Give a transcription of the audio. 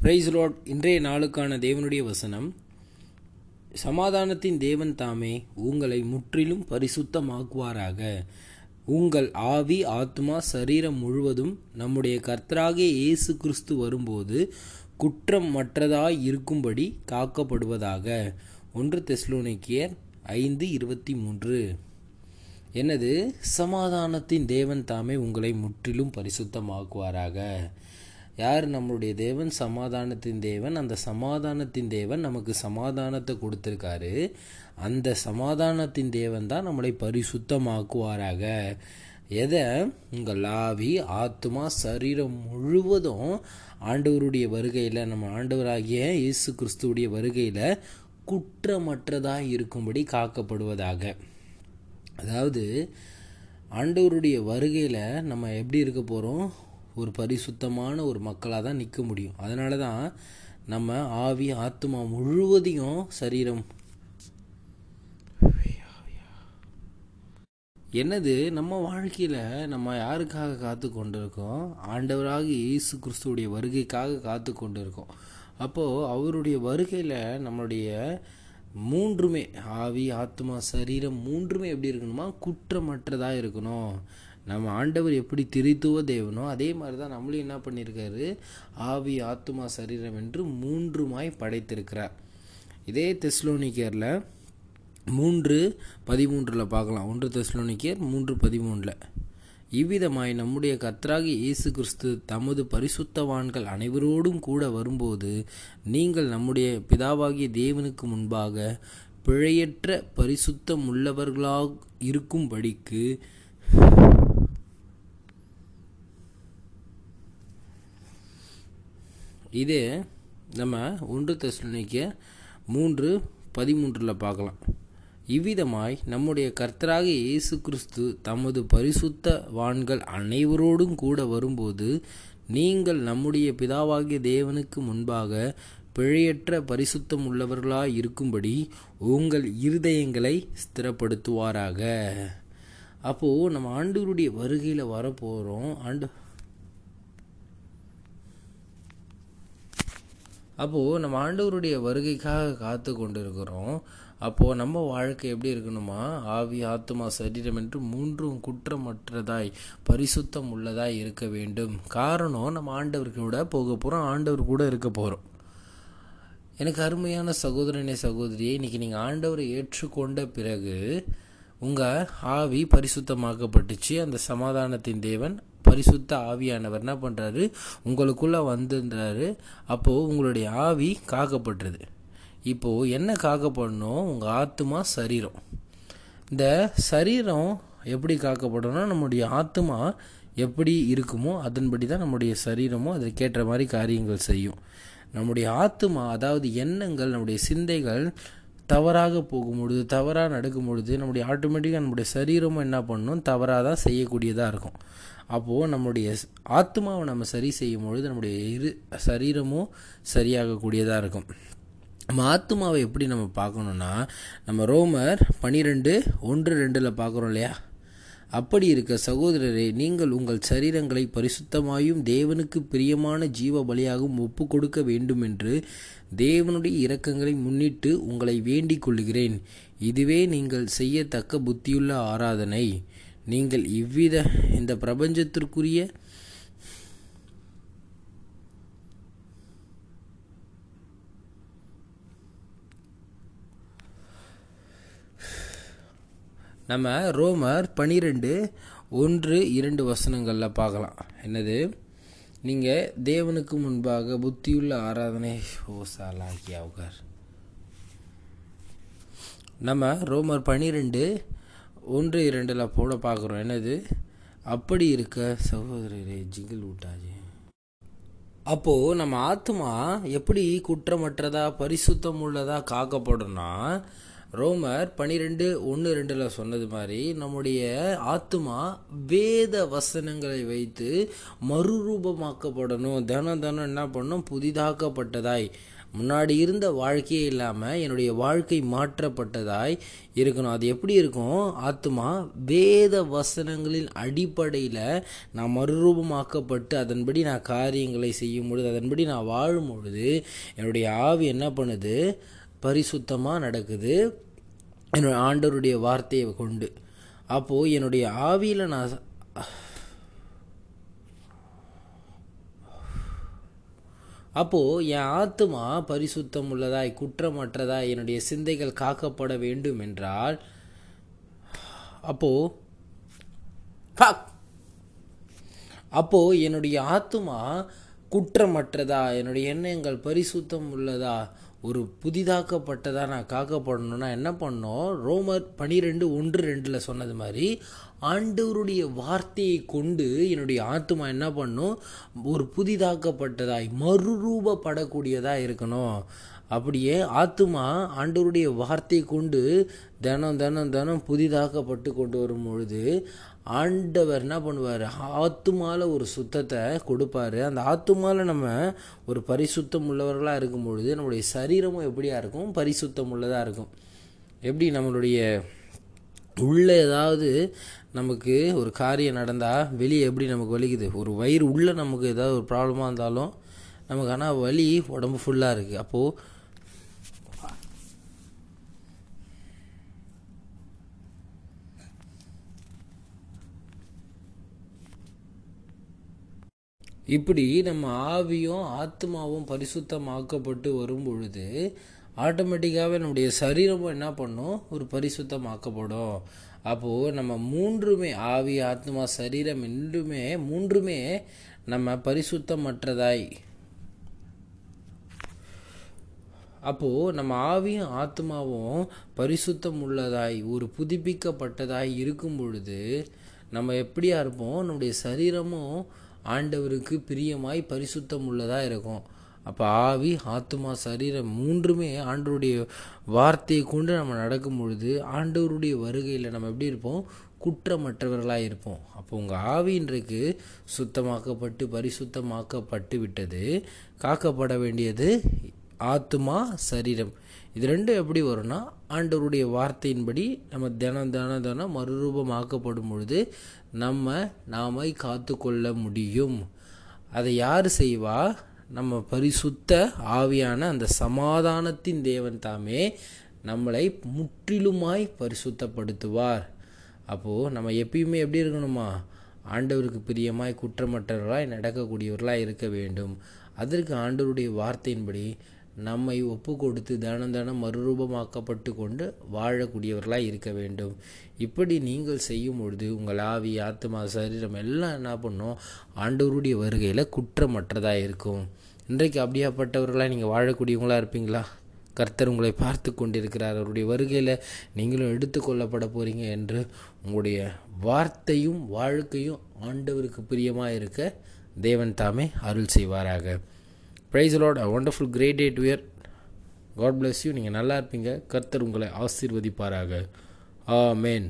Price Lord இன்றைய நாளுக்கான தேவனுடைய வசனம் சமாதானத்தின் தேவன் தாமே உங்களை முற்றிலும் பரிசுத்தமாக்குவாராக. உங்கள் ஆவி ஆத்மா சரீரம் முழுவதும் நம்முடைய கர்த்தராகிய இயேசு கிறிஸ்து வரும்போது குற்றம் மற்றதாய் இருக்கும்படி காக்கப்படுவதாக. ஒன்று தெஸ்லோனிக்கியர் ஐந்து இருபத்தி மூன்று. என்னது? சமாதானத்தின் தேவன் தாமே உங்களை முற்றிலும் பரிசுத்தமாக்குவாராக. யார் நம்மளுடைய தேவன்? சமாதானத்தின் தேவன். அந்த சமாதானத்தின் தேவன் நமக்கு சமாதானத்தை கொடுத்துருக்காரு. அந்த சமாதானத்தின் தேவன் தான் நம்மளை பரிசுத்தமாக்குவாராக. எதை? உங்கள் ஆவி ஆத்மா சரீரம் முழுவதும் ஆண்டவருடைய வருகையில் நம்ம ஆண்டவராகிய இயேசு கிறிஸ்துவுடைய வருகையில் குற்றமற்றதாக இருக்கும்படி காக்கப்படுவதாக. அதாவது ஆண்டவருடைய வருகையில் நம்ம எப்படி இருக்க போகிறோம் ஒரு பரிசுத்தமான ஒரு மக்களாக தான் நிற்க முடியும். அதனால தான் நம்ம ஆவி ஆத்மா முழுவதையும் சரீரம். என்னது? நம்ம வாழ்க்கையில் நம்ம யாருக்காக காத்து கொண்டிருக்கோம்? ஆண்டவராக இயேசு கிறிஸ்துவுடைய வருகைக்காக காத்து கொண்டிருக்கோம். அப்போது அவருடைய வருகையில் நம்மளுடைய மூன்றுமே ஆவி ஆத்மா சரீரம் மூன்றுமே எப்படி இருக்கணுமா? குற்றமற்றதாக இருக்கணும். நம்ம ஆண்டவர் எப்படி திரித்துவ தேவனோ அதே மாதிரி தான் நம்மளும் என்ன பண்ணியிருக்காரு? ஆவி ஆத்மா சரீரம் என்று மூன்றுமாய் படைத்திருக்கிறார். இதே தெஸ்லோனிக்கரில் மூன்று பதிமூன்றில் பார்க்கலாம். ஒன்று தெஸ்லோனிக்கர் மூன்று பதிமூன்றில். இவ்விதமாய் நம்முடைய கத்ராகி இயேசு கிறிஸ்து தமது பரிசுத்தவான்கள் அனைவரோடும் கூட வரும்போது நீங்கள் நம்முடைய பிதாவாகிய தேவனுக்கு முன்பாக பிழையற்ற பரிசுத்தம் உள்ளவர்களாக இருக்கும்படிக்கு இது நம்ம ஒன்று தெசலோனிக்க மூன்று பதிமூன்றில் பார்க்கலாம். இவ்விதமாய் நம்முடைய கர்த்தராக இயேசு கிறிஸ்து தமது பரிசுத்த வான்கள் அனைவரோடும் கூட வரும்போது நீங்கள் நம்முடைய பிதாவாகிய தேவனுக்கு முன்பாக பிழையற்ற பரிசுத்தம் உள்ளவர்களாய் இருக்கும்படி உங்கள் இருதயங்களை ஸ்திரப்படுத்துவாராக. அப்போது நம்ம ஆண்டவருடைய வருகையில் வரப்போகிறோம் ஆண்டு அப்போது நம்ம ஆண்டவருடைய வருகைக்காக காத்து கொண்டு இருக்கிறோம் அப்போது நம்ம வாழ்க்கை எப்படி இருக்கணுமா? ஆவி ஆத்மா சரீரம் என்று மூன்றும் குற்றமற்றதாய் பரிசுத்தம் உள்ளதாய் இருக்க வேண்டும். காரணம் நம்ம ஆண்டவர் கூட போக போகிறோம் ஆண்டவர் கூட இருக்க போகிறோம் எனக்கு அருமையான சகோதரனே சகோதரியை இன்றைக்கி நீங்கள் ஆண்டவரை ஏற்றுக்கொண்ட பிறகு உங்கள் ஆவி பரிசுத்தமாக்கப்பட்டுச்சு. அந்த சமாதானத்தின் தேவன் பரிசுத்த ஆவியானவர் என்ன பண்ணுறாரு உங்களுக்குள்ளே வந்துன்றாரு. அப்போது உங்களுடைய ஆவி காக்கப்படுறது இப்போது என்ன காக்கப்படணும்? உங்கள் ஆத்மா சரீரம். இந்த சரீரம் எப்படி காக்கப்படணும்னா நம்முடைய ஆத்மா எப்படி இருக்குமோ அதன்படி தான் நம்முடைய சரீரமும் அதற்கேற்ற மாதிரி காரியங்கள் செய்யும். நம்முடைய ஆத்மா அதாவது எண்ணங்கள் நம்முடைய சிந்தைகள் தவறாக போகும்பொழுது தவறாக நடக்கும் பொழுது நம்முடைய ஆட்டோமேட்டிக்காக நம்முடைய சரீரமும் என்ன பண்ணணும் தவறாக தான் செய்யக்கூடியதாக இருக்கும். அப்போது நம்முடைய ஆத்மாவை நம்ம சரி செய்யும் பொழுது நம்முடைய இரு சரீரமும் சரியாகக்கூடியதாக இருக்கும். நம்ம ஆத்மாவை எப்படி நம்ம பார்க்கணுன்னா நம்ம ரோமர் பனிரெண்டு ஒன்று ரெண்டில் பார்க்குறோம் இல்லையா? அப்படி இருக்க சகோதரரே நீங்கள் உங்கள் சரீரங்களை பரிசுத்தமாயும் தேவனுக்கு பிரியமான ஜீவ பலியாகவும் ஒப்பு கொடுக்க வேண்டுமென்று தேவனுடைய இரக்கங்களை முன்னிட்டு உங்களை வேண்டிக் கொள்கிறேன் இதுவே நீங்கள் செய்யத்தக்க புத்தியுள்ள ஆராதனை. நீங்கள் இவ்வித இந்த பிரபஞ்சத்திற்குரிய நம்ம ரோமர் பனிரெண்டு ஒன்று இரண்டு வசனங்களில் பார்க்கலாம். என்னது? நீங்கள் தேவனுக்கு முன்பாக புத்தியுள்ள ஆராதனை ஓ சாலாகி நம்ம ரோமர் பனிரெண்டு ஒன்று இரண்டில் போட பார்க்குறோம். என்னது? அப்படி இருக்க சகோதரரே ஜிங்கிள் விட்டாஜி அப்போது நம்ம ஆத்மா எப்படி குற்றமற்றதா பரிசுத்தம் உள்ளதா காக்கப்படணும்னா ரோமர் பனிரெண்டு ஒன்று ரெண்டில் சொன்னது மாதிரி நம்முடைய ஆத்மா வேத வசனங்களை வைத்து மறுரூபமாக்கப்படணும். தினம் தினம் என்ன பண்ணணும் புதிதாக்கப்பட்டதாய். முன்னாடி இருந்த வாழ்க்கையே இல்லாமல் என்னுடைய வாழ்க்கை மாற்றப்பட்டதாய் இருக்கணும். அது எப்படி இருக்கும்? ஆத்மா வேத வசனங்களின் அடிப்படையில் நான் மறுரூபமாக்கப்பட்டு அதன்படி நான் காரியங்களை செய்யும் பொழுது அதன்படி நான் வாழும் பொழுது என்னுடைய ஆவி என்ன பண்ணுது? பரிசுத்தமாக நடக்குது. என்னுடைய ஆண்டவருடைய வார்த்தையை கொண்டு. அப்போது என்னுடைய ஆவியில் நான் அப்போது என் ஆத்மா பரிசுத்தம் உள்ளதாய் குற்றமற்றதாய் என்னுடைய சிந்தைகள் காக்கப்பட வேண்டும் என்றால் அப்போது அப்போது என்னுடைய ஆத்மா குற்றமற்றதா என்னுடைய எண்ணங்கள் பரிசுத்தம் உள்ளதா ஒரு புதிதாக்கப்பட்டதாக நான் காக்கப்படணும்னா என்ன பண்ணோம்? ரோமர் பனிரெண்டு ஒன்று ரெண்டில் சொன்னது மாதிரி ஆண்டவருடைய வார்த்தையை கொண்டு என்னுடைய ஆத்மா என்ன பண்ணும்? ஒரு புதிதாக்கப்பட்டதாய் மறுரூபப்படக்கூடியதாக இருக்கணும். அப்படியே ஆத்மா ஆண்டவருடைய வார்த்தை கொண்டு தினம் தினம் தினம் புதிதாக்கப்பட்டு கொண்டு வரும் பொழுது ஆண்டவர் என்ன பண்ணுவார்? ஆத்துமாவில் ஒரு சுத்தத்தை கொடுப்பாரு. அந்த ஆத்துமாவில் நம்ம ஒரு பரிசுத்தம் உள்ளவர்களாக இருக்கும் பொழுது நம்மளுடைய சரீரமும் எப்படியா இருக்கும்? பரிசுத்தம் உள்ளதாக இருக்கும். எப்படி நம்மளுடைய உள்ளே ஏதாவது நமக்கு ஒரு காரியம் நடந்தால் வெளியே எப்படி நமக்கு வலிக்குது? ஒரு வயிறு உள்ளே நமக்கு ஏதாவது ஒரு ப்ராப்ளமாக இருந்தாலும் நமக்கு ஆனால் வலி உடம்பு ஃபுல்லாக இருக்குது அப்போது இப்படி நம்ம ஆவியும் ஆத்மாவும் பரிசுத்தமாக்கப்பட்டு வரும் பொழுது ஆட்டோமேட்டிக்காகவே நம்முடைய சரீரமும் என்ன பண்ணும்? ஒரு பரிசுத்தமாக்கப்படும். அப்போது நம்ம மூன்றுமே ஆவி ஆத்மா சரீரம் என்றுமே மூன்றுமே நம்ம பரிசுத்தமற்றதாய். அப்போது நம்ம ஆவியும் ஆத்மாவும் பரிசுத்தம் உள்ளதாய் ஒரு புதுப்பிக்கப்பட்டதாய் இருக்கும் பொழுது நம்ம எப்படியா இருப்போம்? நம்முடைய சரீரமும் ஆண்டவருக்கு பிரியமாய் பரிசுத்தம் உள்ளதாக இருக்கும். அப்போ ஆவி ஆத்மா சரீரம் மூன்றுமே ஆண்டவருடைய வார்த்தையை கொண்டு நம்ம நடக்கும் பொழுது ஆண்டவருடைய வருகையில் நம்ம எப்படி இருப்போம்? குற்றமற்றவர்களாக இருப்போம். அப்போ உங்கள் ஆவின்றைக்கு சுத்தமாக்கப்பட்டு பரிசுத்தமாக்கப்பட்டு விட்டது. காக்கப்பட வேண்டியது ஆத்மா சரீரம். இது ரெண்டும் எப்படி வரும்னா ஆண்டவருடைய வார்த்தையின்படி நம்ம தினம் தினம் தினம் மறுரூபமாக்கப்படும் பொழுது நம்ம நாமை காத்து கொள்ள முடியும். அதை யார் செய்வா? நம்ம பரிசுத்த ஆவியான அந்த சமாதானத்தின் தேவன் தாமே நம்மளை முற்றிலுமாய் பரிசுத்தப்படுத்துவார். அப்போது நம்ம எப்பயுமே எப்படி இருக்கணுமா? ஆண்டவருக்கு பிரியமாய் குற்றமற்றவர்களாய் நடக்கக்கூடியவர்களாக இருக்க வேண்டும். அதற்கு ஆண்டவருடைய வார்த்தையின்படி நம்மை ஒப்பு கொடுத்து தினம் தினம் மறுரூபமாக்கப்பட்டு கொண்டு வாழக்கூடியவர்களாக இருக்க வேண்டும். இப்படி நீங்கள் செய்யும் பொழுது உங்கள் ஆவி ஆத்மா சரீரம் எல்லாம் என்ன பண்ணும்? ஆண்டவருடைய வருகையில் குற்றமற்றதாக இருக்கும். இன்றைக்கு அப்படியாப்பட்டவர்களாக நீங்கள் வாழக்கூடியவங்களாக இருப்பீங்களா? கர்த்தர் உங்களை பார்த்து கொண்டிருக்கிறார். அவருடைய வருகையில் நீங்களும் எடுத்துக்கொள்ளப்பட போகிறீங்க என்று உங்களுடைய வார்த்தையும் வாழ்க்கையும் ஆண்டவருக்கு பிரியமாக இருக்க தேவன் தாமே அருள் செய்வாராக. Praise Lord a wonderful great day to year God bless you நீங்கள் நல்லா இருப்பீங்க. கர்த்தர் உங்களை ஆசீர்வதிப்பாராக. ஆ மேன்